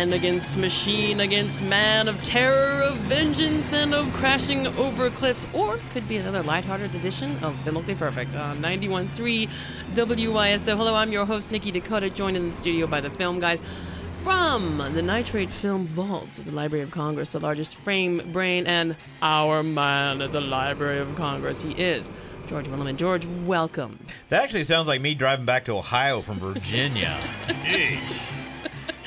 Man against machine against man, of terror, of vengeance, and of crashing over cliffs. Or could be another lighthearted edition of Filmically Perfect on 91.3 WYSO. Hello, I'm your host, Nikki Dakota, joined in the studio by the film guys from the Nitrate Film Vault at the Library of Congress, the largest frame, brain, and our man at the Library of Congress. He is George Willeman. George, welcome. That actually sounds like me driving back to Ohio from Virginia.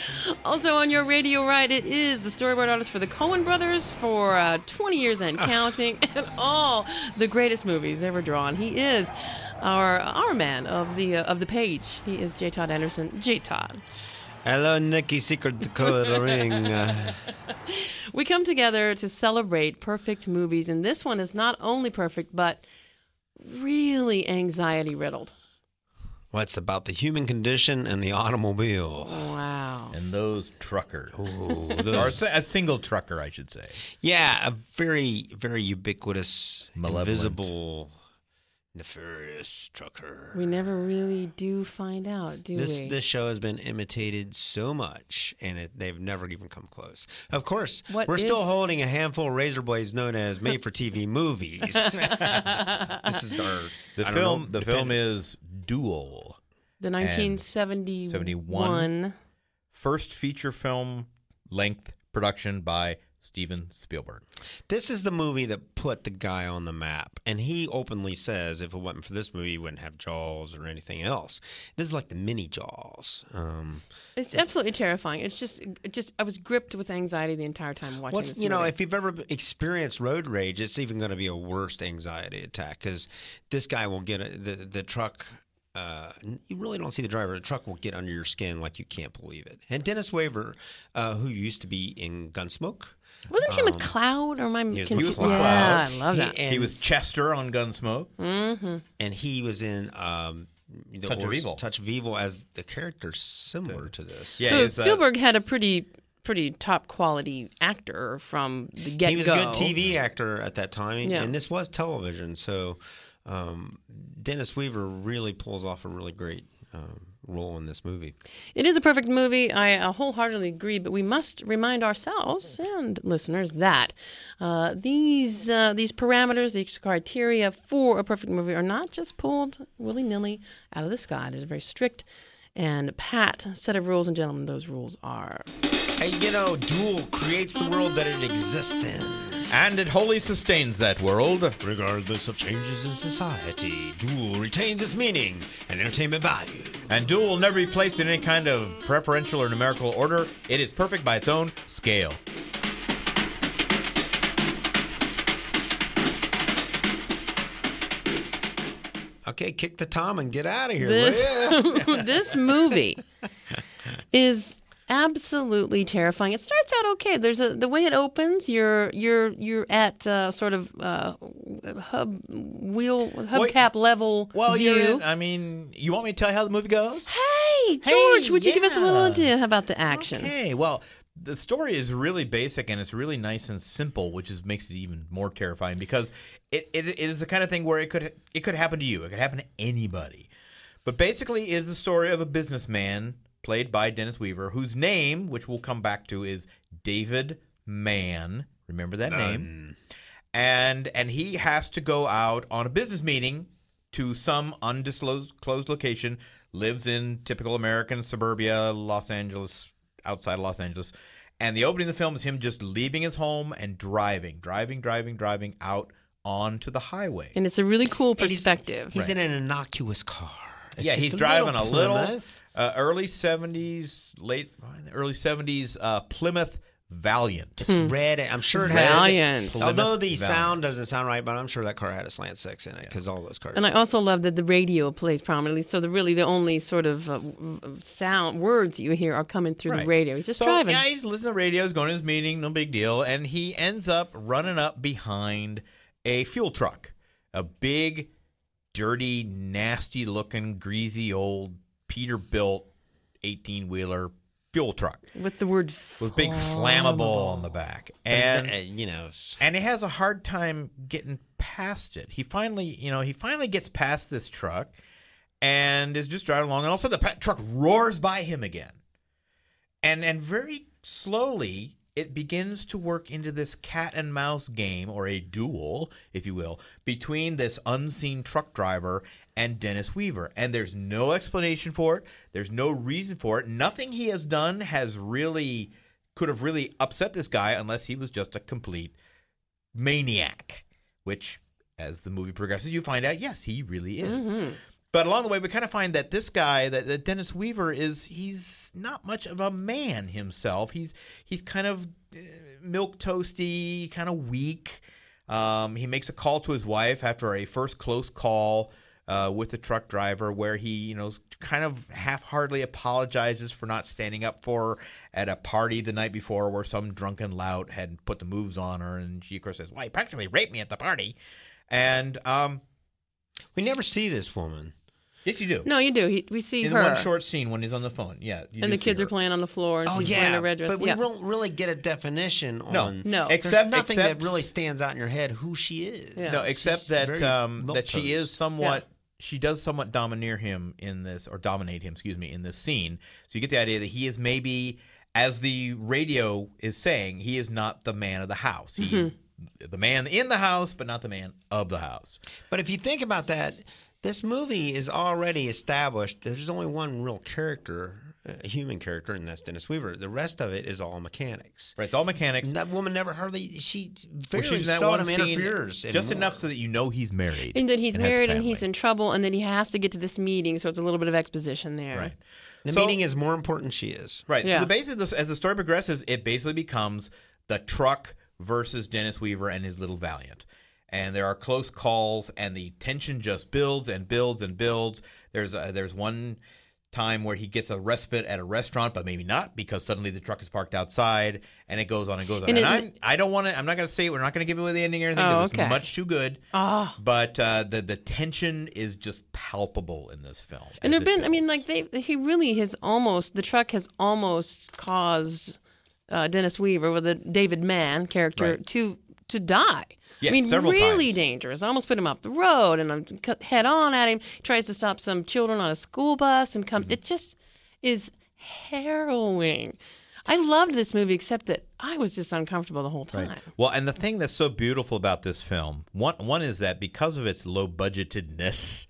Also on your radio right, it is the storyboard artist for the Coen Brothers for uh, 20 years and counting, and all the greatest movies ever drawn. He is our our man of the uh, of the page. He is J. Todd Anderson. J. Todd. Hello, Nikki Secret Dakota Ring. Uh, We come together to celebrate perfect movies, and this one is not only perfect, but really anxiety riddled. What's about the human condition and the automobile? Wow. and those truckers. Ooh, Or a, those- si- a single trucker, I should say. yeah, a very, very ubiquitous, Malevolent. invisible, nefarious trucker. We never really do find out, do This we? this show has been imitated so much, and it, they've never even come close. Of course, What we're still holding a handful of razor blades known as made-for-TV movies. this is our The I film, know, the film is Duel, the 1971 first feature film length production by Steven Spielberg. This is the movie that put the guy on the map, and he openly says, if it wasn't for this movie, he wouldn't have Jaws or anything else. This is like the mini Jaws. Um, It's absolutely terrifying. It's just, it just I was gripped with anxiety the entire time watching What's this you know, if you've ever experienced road rage, it's even going to be a worst anxiety attack because this guy will get a, the the truck. Uh, you really don't see the driver. The truck will get under your skin like you can't believe it. And Dennis Weaver, uh, who used to be in Gunsmoke, Wasn't he McCloud or am I um, he was confused? McCloud. Yeah, I love He- that. and, he was Chester on Gunsmoke. and he was in um, the Touch of Evil. Touch of Evil as the character similar to this. Yeah, so he's, uh, Spielberg had a pretty pretty top quality actor from the get go. he was a good TV actor at that time, Yeah. and this was television. So um, Dennis Weaver really pulls off a really great um, role in this movie. It is a perfect movie. I uh, wholeheartedly agree, but we must remind ourselves and listeners that uh, these uh, these parameters, these criteria for a perfect movie, are not just pulled willy nilly out of the sky. There's a very strict and pat set of rules, and gentlemen, those rules are. And, you know, Duel creates the world that it exists in. And it wholly sustains that world. Regardless of changes in society, Duel retains its meaning and entertainment value. And Duel will never be placed in any kind of preferential or numerical order. It is perfect by its own scale. Okay, kick the tom and get out of here. This this movie is absolutely terrifying. It starts out okay. There's a the way it opens. You're you're you're at uh, sort of uh, hub wheel hubcap level Well, view. you're, I mean, you want me to tell you how the movie goes? Hey, George, would you give us a little idea about the action? Okay, well, the story is really basic and it's really nice and simple, which is makes it even more terrifying because it, it, it is the kind of thing where it could it could happen to you. It could happen to anybody. But basically, is the story of a businessman played by Dennis Weaver, whose name, which we'll come back to, is David Mann. Remember that name? And and he has to go out on a business meeting to some undisclosed closed location. Lives in typical American suburbia, Los Angeles, outside of Los Angeles. And the opening of the film is him just leaving his home and driving, driving, driving, driving out onto the highway. And it's a really cool And he's- perspective. He's in an innocuous car. It's yeah, just he's driving a little Plymouth. Uh, early '70s, late early '70s uh, Plymouth Valiant. It's red. I'm sure it has. Valiant. Although the Valiant. sound doesn't sound right, but I'm sure that car had a slant six in it because all those cars. And I also love that the radio plays prominently. So the really the only sort of uh, w- w- sound words you hear are coming through the radio. He's just so, driving. Yeah, he's listening to radio, he's going to his meeting, no big deal. And he ends up running up behind a fuel truck. A big, dirty, nasty looking, greasy old Peterbilt 18 wheeler fuel truck with the word with big flammable on the back. And Uh, you know, and he has a hard time getting past it. He finally, you know, he finally gets past this truck and is just driving along, and all of a sudden the truck roars by him again, and and very slowly it begins to work into this cat and mouse game or a duel, if you will, between this unseen truck driver and Dennis Weaver. And there's no explanation for it. There's no reason for it. Nothing he has done has really could have really upset this guy unless he was just a complete maniac, which as the movie progresses you find out yes, he really is. But along the way, we kind of find that this guy, that, that Dennis Weaver, is he's not much of a man himself. He's he's kind of uh, milk toasty, kind of weak. Um, he makes a call to his wife after a first close call uh, with the truck driver, where he you know kind of half-heartedly apologizes for not standing up for her at a party the night before, where some drunken lout had put the moves on her, and she of course says, "Well, he practically raped me at the party," and um, we never see this woman. yes, you do. No, you do. He, we see In her, one short scene when he's on the phone, yeah. you and the kids her. are playing on the floor, and Oh she's wearing yeah, a red dress. but we yeah. don't really get a definition No. on. No. There's Except- nothing except- that really stands out in your head who she is. Yeah. No, except She's that um, that she is somewhat. She does somewhat domineer him in this, or dominate him, excuse me, in this scene. So you get the idea that he is maybe, as the radio is saying, he is not the man of the house. He's Mm-hmm. the man in the house, but not the man of the house. But if you think about that, this movie is already established. There's only one real character, a human character, and that's Dennis Weaver. The rest of it is all mechanics. Right, it's all mechanics. And that woman never hardly she Well, very she's in that seldom one scene interferes. just anymore. enough so that you know he's married, and that he's has married and he's in trouble, and that he has to get to this meeting. So it's a little bit of exposition there. right. The So- meeting is more important she is. Right. Yeah. So the basis of this, as the story progresses, it basically becomes the truck versus Dennis Weaver and his little Valiant. And there are close calls, and the tension just builds and builds and builds. There's a, there's one time where he gets a respite at a restaurant, but maybe not because suddenly the truck is parked outside, and it goes on and goes on. And And, I'm, I don't want to. I'm not going to say it. We're not going to give away the ending or anything Oh, because okay. it's much too good. Oh. But uh, the the tension is just palpable in this film. And there've been, I mean, like they, he really has almost the truck has almost caused uh, Dennis Weaver with the David Mann character Right. to to die. Yes, I mean, really times. dangerous. Almost put him off the road, and I'm cut head on at him. Tries to stop some children on a school bus, and Mm-hmm. come. It just is harrowing. I loved this movie, except that I was just uncomfortable the whole time. Right. Well, and the thing that's so beautiful about this film, one one is that because of its low budgetedness,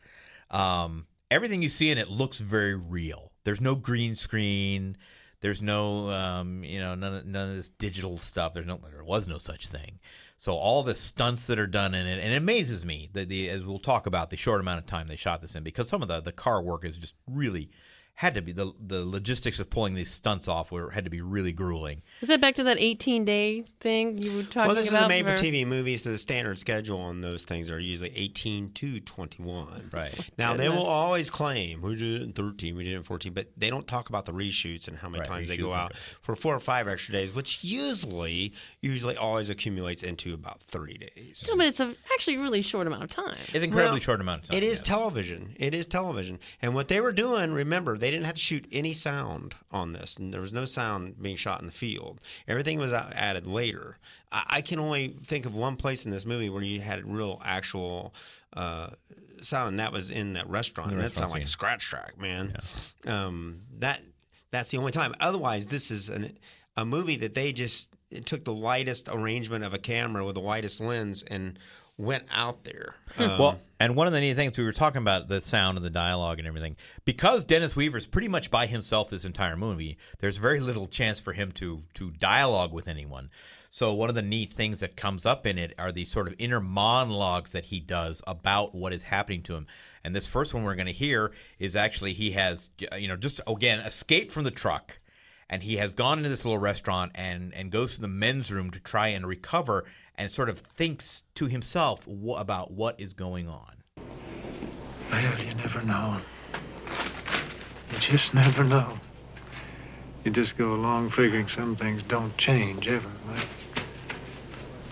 um, everything you see in it looks very real. There's no green screen. There's no, um, you know, none of, none of this digital stuff. There's no, there was no such thing. So all the stunts that are done in it, and it amazes me that the, as we'll talk about the short amount of time they shot this in, because some of the the car work is just really had to be the the logistics of pulling these stunts off were had to be really grueling. Is that back to that 18 day thing you were talking about? Well, this is about? a made for for- TV movies. so the standard schedule on those things are usually 18 to 21. Right. Now, they will always claim, we did it in 13, we did it in 14, but they don't talk about the reshoots and how many Right, times they go and out for four or five extra days, which usually, usually always accumulates into about 30 days. No, but it's a, actually a really short amount of time. It's an incredibly Well, short amount of time. It is yes. television. It is television. And what they were doing, remember, they didn't have to shoot any sound on this, and there was no sound being shot in the field. Everything was added later. I, I can only think of one place in this movie where you had real actual uh, sound, and that was in that restaurant. and that sounded like a scratch track, man. Um, that that's the only time. Otherwise, this is an, a movie that they just it took the lightest arrangement of a camera with the widest lens and went out there. Um, well, and one of the neat things we were talking about the sound and the dialogue and everything, because Dennis Weaver's pretty much by himself this entire movie. There's very little chance for him to to dialogue with anyone. So one of the neat things that comes up in it are these sort of inner monologues that he does about what is happening to him. And this first one we're going to hear is actually he has you know just again escaped from the truck and he has gone into this little restaurant and and goes to the men's room to try and recover, and sort of thinks to himself wh- about what is going on. Well, you never know. You just never know. You just go along figuring some things don't change ever. Like,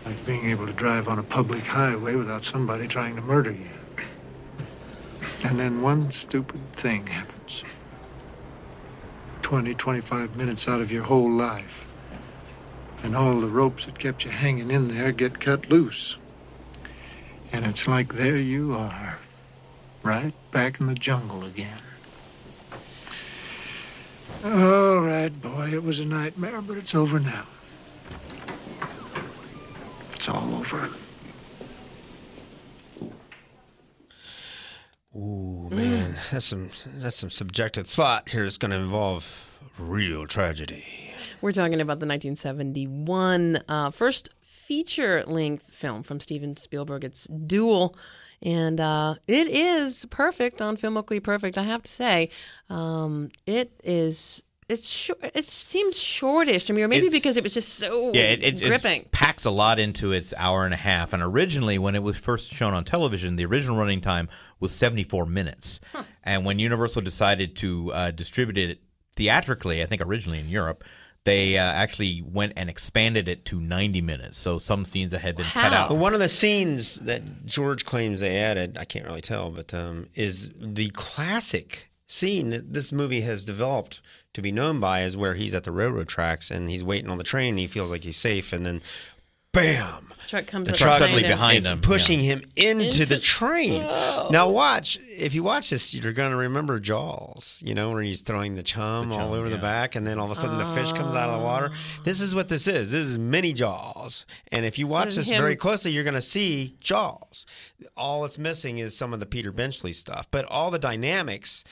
like being able to drive on a public highway without somebody trying to murder you. And then one stupid thing happens. 20, 25 minutes out of your whole life. And all the ropes that kept you hanging in there get cut loose. And it's like there you are, right back in the jungle again. All right, boy, it was a nightmare, but it's over now. It's all over. Ooh, man, that's some that's some subjective thought here. It's going to involve real tragedy. We're talking about the 1971 uh, first feature length film from Steven Spielberg. It's Duel. And uh, it is perfect on Filmically Perfect, I have to say. Um, it is. It's short. It seems shortish to me, or maybe It's- because it was just so Yeah, it, it, gripping. it packs a lot into its hour and a half. And originally, when it was first shown on television, the original running time was 74 minutes. And when Universal decided to uh, distribute it theatrically, I think originally in Europe, they uh, actually went and expanded it to 90 minutes. So some scenes that had been cut out. But one of the scenes that George claims they added, I can't really tell, but um, is the classic scene that this movie has developed to be known by is where he's at the railroad tracks and he's waiting on the train and he feels like he's safe and then bam truck comes The up truck behind suddenly behind it's him, pushing him into, Into- the train. Now watch if you watch this, you're going to remember Jaws. You know where he's throwing the chum, The all chum, over the back, and then all of a sudden the fish comes out of the water. This is what this is. This is mini Jaws, and if you watch Is this him- very closely, you're going to see Jaws. All it's missing is some of the Peter Benchley stuff, but all the dynamics.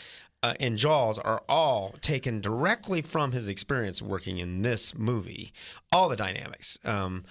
Uh, in Jaws are all taken directly from his experience working in this movie. All the dynamics. Um,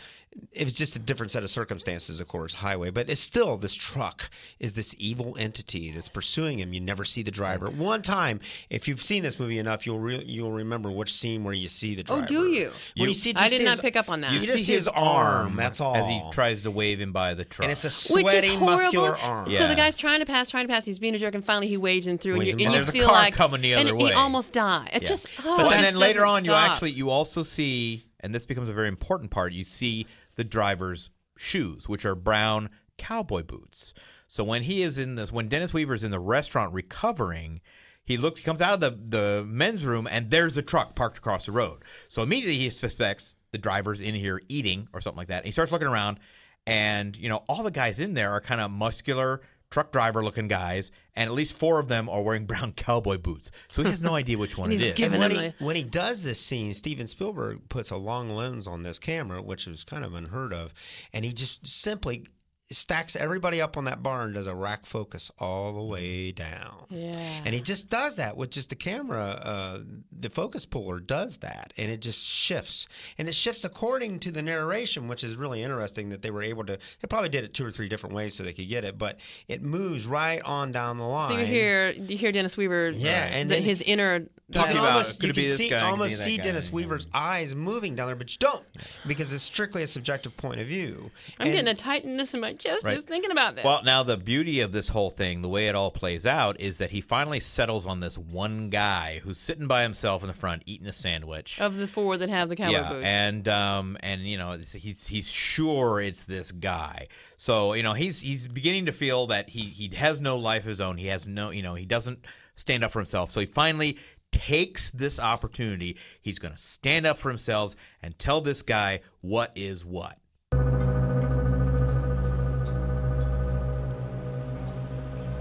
it was just a different set of circumstances, of course, highway, but it's still this truck is this evil entity that's pursuing him. You never see the driver. One time, if you've seen this movie enough, you'll re- you'll remember which scene where you see the oh, driver. Oh, do you? When you see, I did see not his- pick up on that. You, You just see his arm. That's all. As he tries to wave him by the truck. and it's a sweaty, muscular arm. So the guy's trying to pass, trying to pass. He's being a jerk, and finally he waves him through, and Waves you, and you feel like coming the other and other he almost dies. It Yeah. just, oh, but it and just then later on, you actually you also see, and this becomes a very important part. You see the driver's shoes, which are brown cowboy boots. So when he is in this, when Dennis Weaver is in the restaurant recovering, he looks, he comes out of the the men's room, and there's a truck parked across the road. So immediately he suspects the driver's in here eating or something like that. And he starts looking around, and you know all the guys in there are kind of muscular truck driver looking guys, and at least four of them are wearing brown cowboy boots. So he has no idea which one And it he's is. giving when he, a- when he does this scene, Steven Spielberg puts a long lens on this camera, which is kind of unheard of, and he just simply stacks everybody up on that bar and does a rack focus all the way down. Yeah. And he just does that with just the camera. Uh, the focus puller does that, and it just shifts. And it shifts according to the narration, which is really interesting that they were able to. They probably did it two or three different ways so they could get it, but it moves right on down the line. So you hear you hear Dennis Weaver, Yeah, and the, then- his inner Talking you about, almost, could you it be can this see, guy, could almost be that see guy? Dennis Yeah. Weaver's eyes moving down there, but you don't because it's strictly a subjective point of view. I'm And- getting a tightness in my chest Right. just thinking about this. Well, now the beauty of this whole thing, the way it all plays out, is that he finally settles on this one guy who's sitting by himself in the front eating a sandwich. of the four that have the cowboy yeah, boots. and um, and you know he's he's sure it's this guy. So you know he's he's beginning to feel that he he has no life of his own. He has no you know he doesn't stand up for himself. So he finally takes this opportunity. He's going to stand up for himself and tell this guy what is what.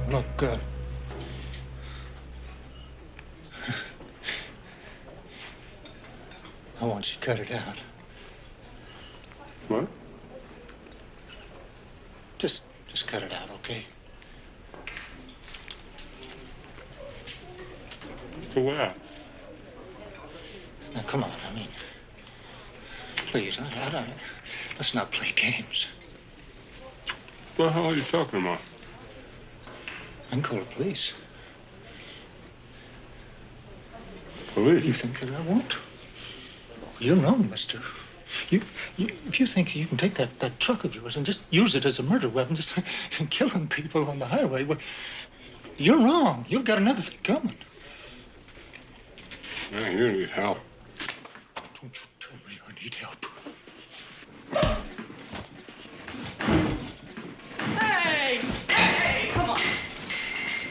Look, uh, I want you to cut it out. What? Just, just cut it out, okay? For what? Now, come on. I mean, please, I, I don't. Let's not play games. What the hell are you talking about? I can call the police. You think that I won't? You're wrong, mister. You, you, if you think you can take that, that truck of yours and just use it as a murder weapon, just killing people on the highway, well, you're wrong. You've got another thing coming. Yeah, you need help. Don't you tell me I need help. Hey! Hey! Come on!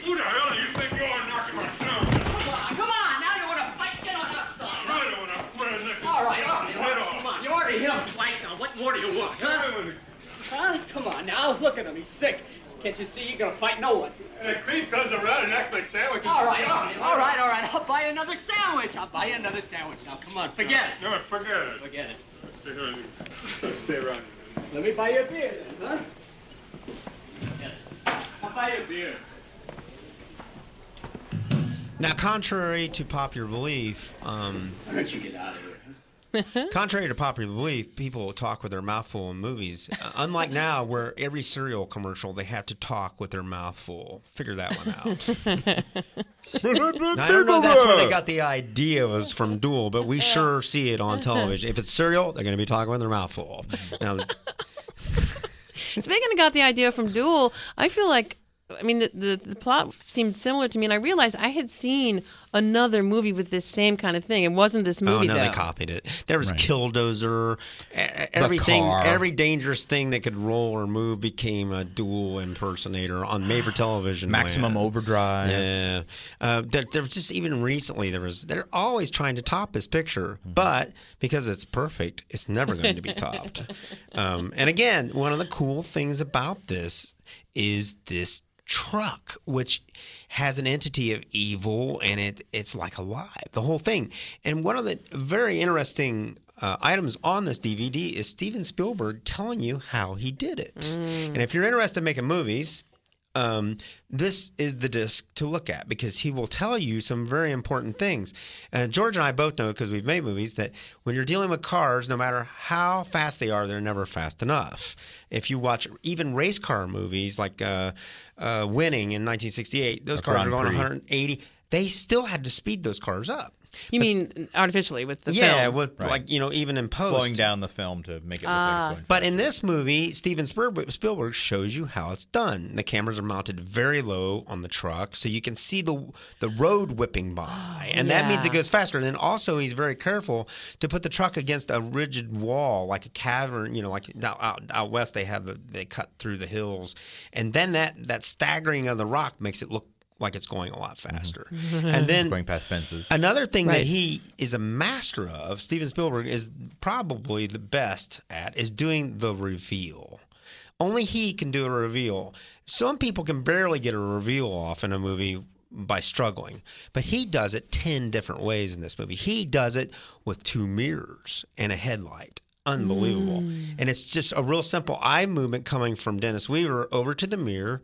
Who the hell do you think you are knocking my son? Come on! Come on! Now you want to fight? Get on outside! I don't want to put a nickel. All right, all right, Head off. Come on. You already hit him twice now. What more do you want, huh? Huh? Come on now. Look at him. He's sick. Can't you see you're gonna fight no one? And the creep comes around and acts like sandwiches. All right, all right, all right, all right. I'll buy you another sandwich. I'll buy you another sandwich. Now, come on. Forget it. No, forget it. Forget it. Just stay around. Let me buy you a beer then, huh? Forget it. I'll buy you a beer. Now, contrary to popular belief, um, Why don't you get out of here? contrary to popular belief, people talk with their mouth full in movies. Uh, unlike now, where every cereal commercial they have to talk with their mouth full. Figure that one out. Now, I don't know if that's where they got the idea was from Duel, but we sure see it on television. If it's cereal, they're going to be talking with their mouth full. Now, Speaking of got the idea from Duel, I feel like I mean the, the the plot seemed similar to me, and I realized I had seen another movie with this same kind of thing. It wasn't this movie. oh movie no, though. they copied it. There was Killdozer. e- e- Everything, car. every dangerous thing that could roll or move became a dual impersonator on made for television. Maximum land. Overdrive. Yeah, uh, there, there was just even recently there was they're always trying to top this picture, Mm-hmm. but because it's perfect, it's never going to be topped. um, and again, one of the cool things about this is this truck, which has an entity of evil and it it's like alive, the whole thing. And one of the very interesting uh, items on this DVD is Steven Spielberg telling you how he did it. And if you're interested in making movies, um, this is the disc to look at because he will tell you some very important things. And George and I both know because we've made movies that when you're dealing with cars, no matter how fast they are, they're never fast enough. If you watch even race car movies like uh, uh, Winning in 1968, those cars Grand are going Prix. 180. They still had to speed those cars up. You mean artificially with the film yeah, film? with like you know even in post Slowing down the film to make it look like it's ah. going But in this movie, Steven Spielberg, Spielberg shows you how it's done. The cameras are mounted very low on the truck, so you can see the the road whipping by, and that means it goes faster. And then also, he's very careful to put the truck against a rigid wall, like a cavern. You know, like out, out, out west, they have the they cut through the hills, and then that that staggering of the rock makes it look like it's going a lot faster. Mm-hmm. And then going past fences. Another thing that he is a master of, Steven Spielberg is probably the best at, is doing the reveal. Only he can do a reveal. Some people can barely get a reveal off in a movie by struggling, but he does it 10 different ways in this movie. He does it with two mirrors and a headlight. Unbelievable. Mm. And it's just a real simple eye movement coming from Dennis Weaver over to the mirror.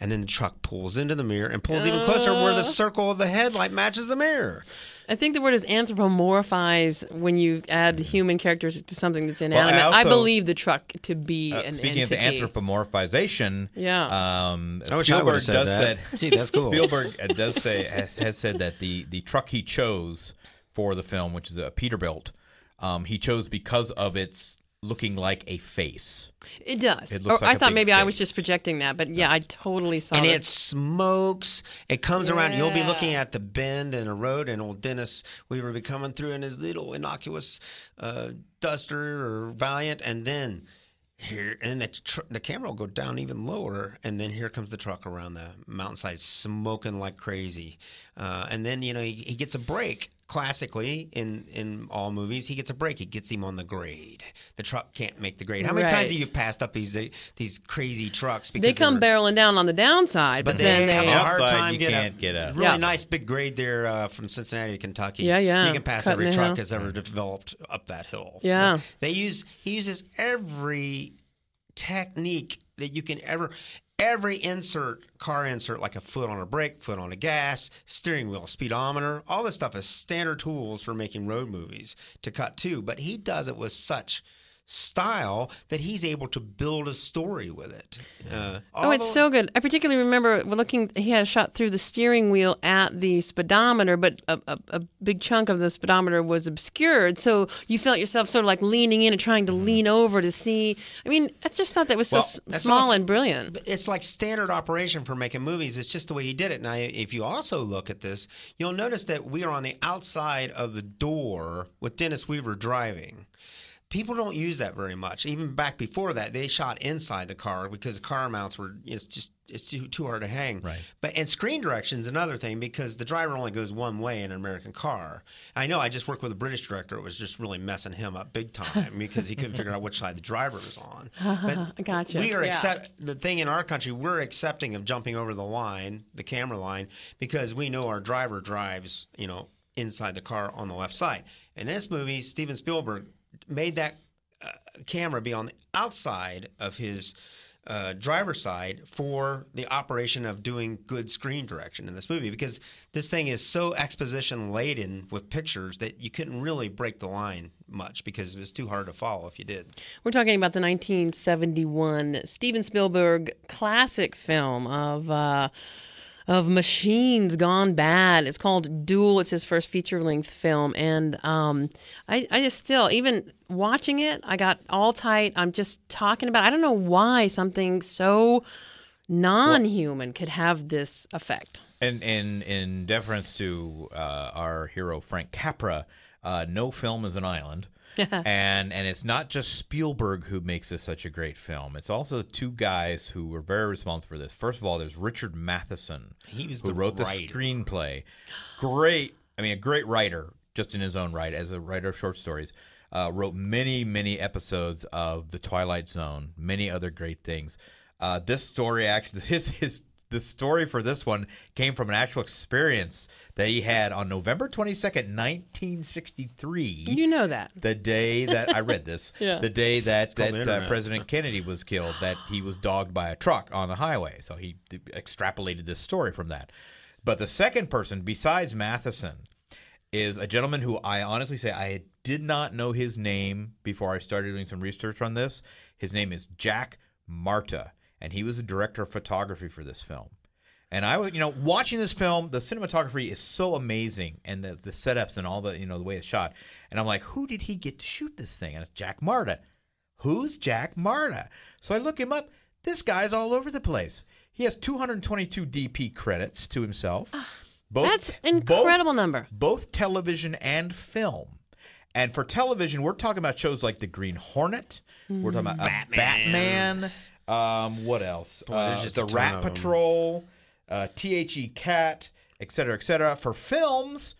And then the truck pulls into the mirror and pulls even closer where the circle of the headlight matches the mirror. I think the word is anthropomorphize when you add human characters to something that's I inanimate. I, also- believe the truck to be Uh, an speaking entity. of the anthropomorphization, Yeah. um, I wish I Spielberg would've said does that. said Gee, that's cool. Spielberg uh, does say has, has said that the the truck he chose for the film, which is a Peterbilt, um, he chose because of its looking like a face. It does. It looks Or like I a thought maybe I was just projecting that, but yeah, I totally saw and it. And it smokes. It comes around. You'll be looking at the bend in a road, and old Dennis Weaver will be coming through in his little innocuous uh, Duster or Valiant, and then here, and the tr- the camera will go down even lower, and then here comes the truck around the mountainside, smoking like crazy. Uh, and then you know he, he gets a break. Classically, in in all movies, he gets a break. He gets him on the grade. The truck can't make the grade. How many times have you passed up these these crazy trucks? Because they come were- barreling down on the downside, but, but then they have they a hard Outside, time you getting can't get a- really Yeah. nice big grade there uh, from Cincinnati to Kentucky. Yeah, yeah. You can pass Cutting every truck hill. that's ever developed up that hill. Yeah. They use he uses every technique that you can ever every insert car insert like a foot on a brake foot on a gas steering wheel speedometer all this stuff is standard tools for making road movies to cut to but he does it with such style that he's able to build a story with it. Uh, Oh, it's although- so good. I particularly remember looking. He had a shot through the steering wheel at the speedometer, but a, a, a big chunk of the speedometer was obscured. So you felt yourself sort of like leaning in and trying to lean over to see. I mean, I just thought that was so Well, s- small also- and brilliant. It's like standard operation for making movies. It's just the way he did it. Now, if you also look at this, you'll notice that we are on the outside of the door with Dennis Weaver driving. People don't use that very much. Even back before that, they shot inside the car because the car mounts were it's just it's too too hard to hang. Right. But and screen direction is another thing because the driver only goes one way in an American car. I know. I just worked with a British director. It was just really messing him up big time because he couldn't figure out which side the driver was on. Uh-huh. But Gotcha. we are Yeah. accept the thing in our country. We're accepting of jumping over the line, the camera line, because we know our driver drives, you know, inside the car on the left side. In this movie, Steven Spielberg made that uh, camera be on the outside of his uh, driver's side for the operation of doing good screen direction in this movie because this thing is so exposition laden with pictures that you couldn't really break the line much because it was too hard to follow if you did. We're talking about the 1971 Steven Spielberg classic film of uh, of machines gone bad. It's called Duel. It's his first feature length film, and um, I, I just still even watching it, I got all tight. I'm just talking about. I don't know why something so non-human could have this effect. And in in deference to uh, our hero Frank Capra, uh, no film is an island. And and it's not just Spielberg who makes this such a great film. It's also two guys who were very responsible for this. First of all, there's Richard Matheson, He was who the wrote the screenplay. Great, I mean, a great writer just in his own right as a writer of short stories. Uh, wrote many many episodes of The Twilight Zone, many other great things. Uh, this story actually his his the story for this one came from an actual experience that he had on November 22nd, 1963 You know that. the day that I read this, Yeah. the day that, that the uh. President Kennedy was killed, that he was dogged by a truck on the highway. So he d- extrapolated this story from that. But the second person, besides Matheson, is a gentleman who I honestly say I did not know his name before I started doing some research on this. His name is Jack Marta, and he was the director of photography for this film. And I was, you know, watching this film, the cinematography is so amazing, and the the setups and all the, you know, the way it's shot. And I'm like, who did he get to shoot this thing? And it's Jack Marta. Who's Jack Marta? So I look him up. This guy's all over the place. He has 222 DP credits to himself. Both, Ah, That's both- incredible number. both television and film. And for television, we're talking about shows like The Green Hornet. We're talking about uh, Batman. Um, what else? Boy, there's Uh, just the a Rat of 'em. Patrol, uh, THE Cat, et cetera, et cetera. For films,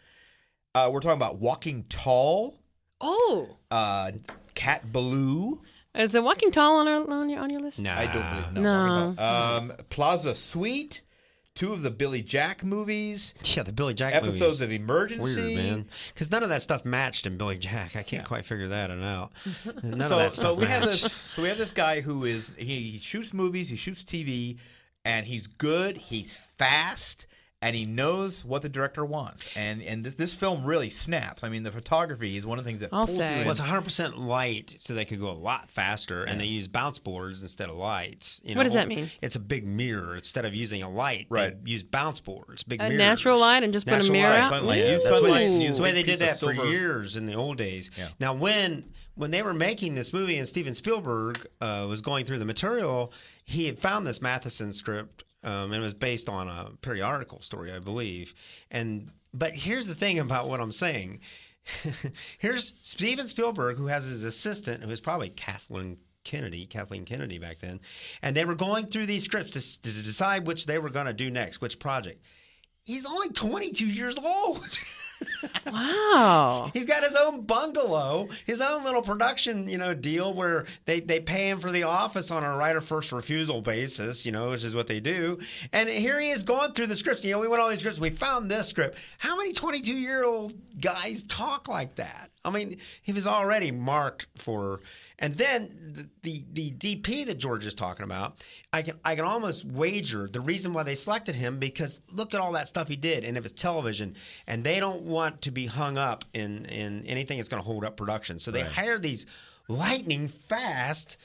uh, we're talking about Walking Tall, Oh, uh, Cat Ballou. is it Walking Tall on, our, on your on your list? Nah. I don't believe no. No. Um, Plaza Suite, two of the Billy Jack movies, Yeah, the Billy Jack episodes movies. of Emergency. Weird, man. Because none of that stuff matched in Billy Jack. I can't quite figure that out. None so, of that so stuff we have this. So we have this guy who is he shoots movies, he shoots TV, and he's good. He's fast, and he knows what the director wants. And and th- this film really snaps. I mean, the photography is one of the things that I'll pulls say. you in. Well, it's 100% light, so they could go a lot faster, and they use bounce boards instead of lights. You What does that mean? It's a big mirror. Instead of using a light, Right. they use bounce boards, big A mirrors. natural light and just put a mirror light, out? sunlight. Yeah, Use that's sunlight the and way, use the way a they piece did of that for silver. years in the old days. Yeah. Now, when when they were making this movie and Steven Spielberg uh, was going through the material, he had found this Matheson script, um, and it was based on a periodical story, I believe. And but here's the thing about what I'm saying. here's Steven Spielberg, who has his assistant, who is probably Kathleen Kennedy, Kathleen Kennedy back then, and they were going through these scripts to, to decide which they were going to do next, which project. He's only 22 years old. Wow. He's got his own bungalow, his own little production, you know, deal where they, they pay him for the office on a right of first refusal basis, you know, which is what they do. And here he is going through the scripts. You know, we went all these scripts. We found this script. How many 22 year old guys talk like that? I mean, he was already marked for. And then the, the the DP that George is talking about, I can I can almost wager the reason why they selected him because look at all that stuff he did, and it was television, and they don't want to be hung up in in anything that's going to hold up production. So they hire these lightning fast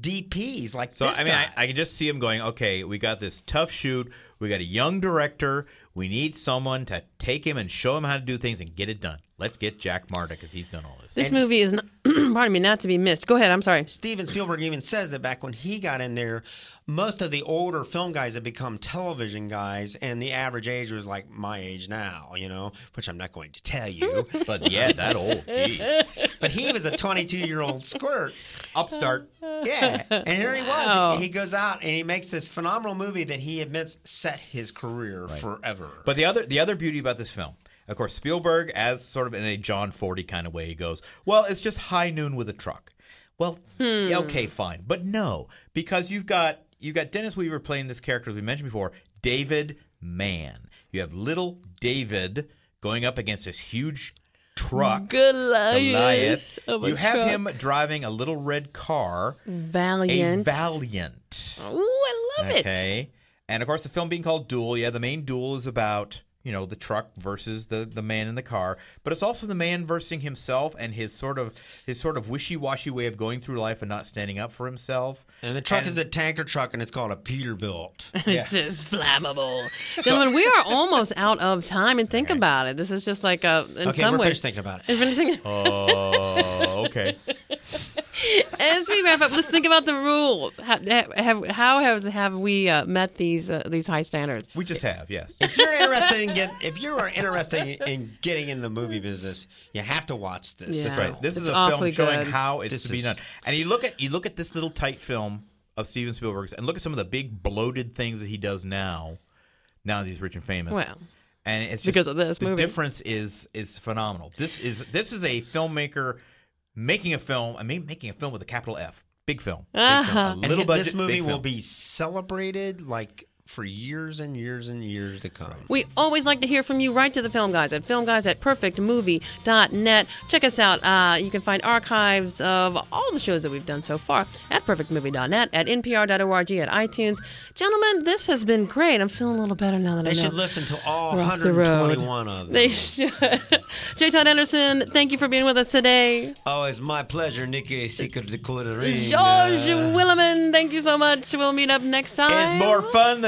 DPs like So I mean. I, I can just see him going. Okay, we got this tough shoot. We got a young director. We need someone to take him and show him how to do things and get it done. Let's get Jack Marta because he's done all this. This And- movie is, not, pardon me, not to be missed. Go ahead. I'm sorry. Steven Spielberg even says that back when he got in there, most of the older film guys had become television guys, and the average age was like my age now, you know, which I'm not going to tell you. But yeah, that old. Geez. but he was a 22 year old squirt. Upstart. Yeah. And here he was. He goes out and he makes this phenomenal movie that he admits set his career forever. But the other the other beauty about this film, of course, Spielberg, as sort of in a John Forty kind of way, he goes, "Well, it's just high noon with a truck." Well, hmm. yeah, okay, fine, but no, because you've got you've got Dennis Weaver playing this character as we mentioned before, David Mann. You have little David going up against this huge truck. Goliath. Goliath. You have truck. him driving a little red car, Valiant. a Valiant. Ooh, I love it. Okay. And of course, the film being called Duel, yeah, the main duel is about you know the truck versus the the man in the car, but it's also the man versus himself and his sort of his sort of wishy washy way of going through life and not standing up for himself. And the truck And- is a tanker truck and it's called a Peterbilt. It says flammable. Gentlemen, we are almost out of time, and think about it. This is just like a, in Okay, some we're ways. thinking about it. If anything, Oh, okay. as we wrap up, let's think about the rules. How have how has have we uh, met these uh, these high standards? We just have, yes. If you're interested in get, if you are interested in getting in the movie business, you have to watch this. Yeah. That's right. This It's is a film awfully showing good. how it's This to be done. And you look at you look at this little tight film of Steven Spielberg's and look at some of the big bloated things that he does now. Now that he's rich and famous. Well, and it's just, because of this the movie. difference is is phenomenal. This is this is a filmmaker making a film. I mean, making a film with a capital F. Big film. Big film. Uh-huh. A little yet budget. this movie big will be celebrated like for years and years and years to come. We always like to hear from you. Write to the film guys at filmguys at perfectmovie.net. Check us out. Uh, you can find archives of all the shows that we've done so far at perfectmovie.net, at npr.org, at iTunes. Gentlemen, this has been great. I'm feeling a little better now that They I know. They should listen to all We're off the road. 121 of them. They should. J. Todd Anderson, thank you for being with us today. oh, it's my pleasure, Nikki. Secret de. George Willeman, thank you so much. We'll meet up next time. It's more fun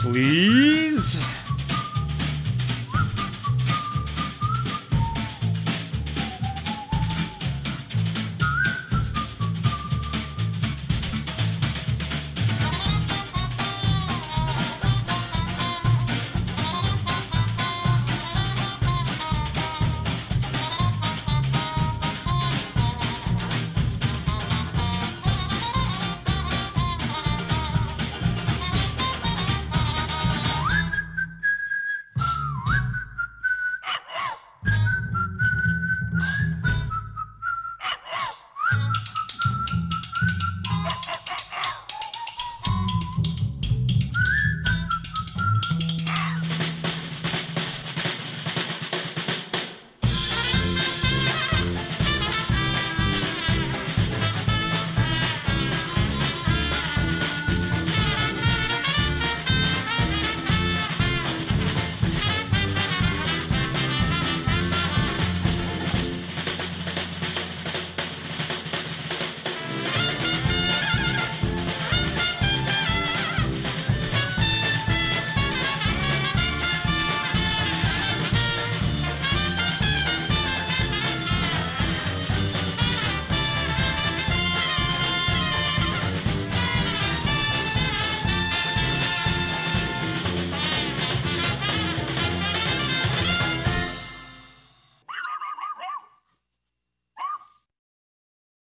please.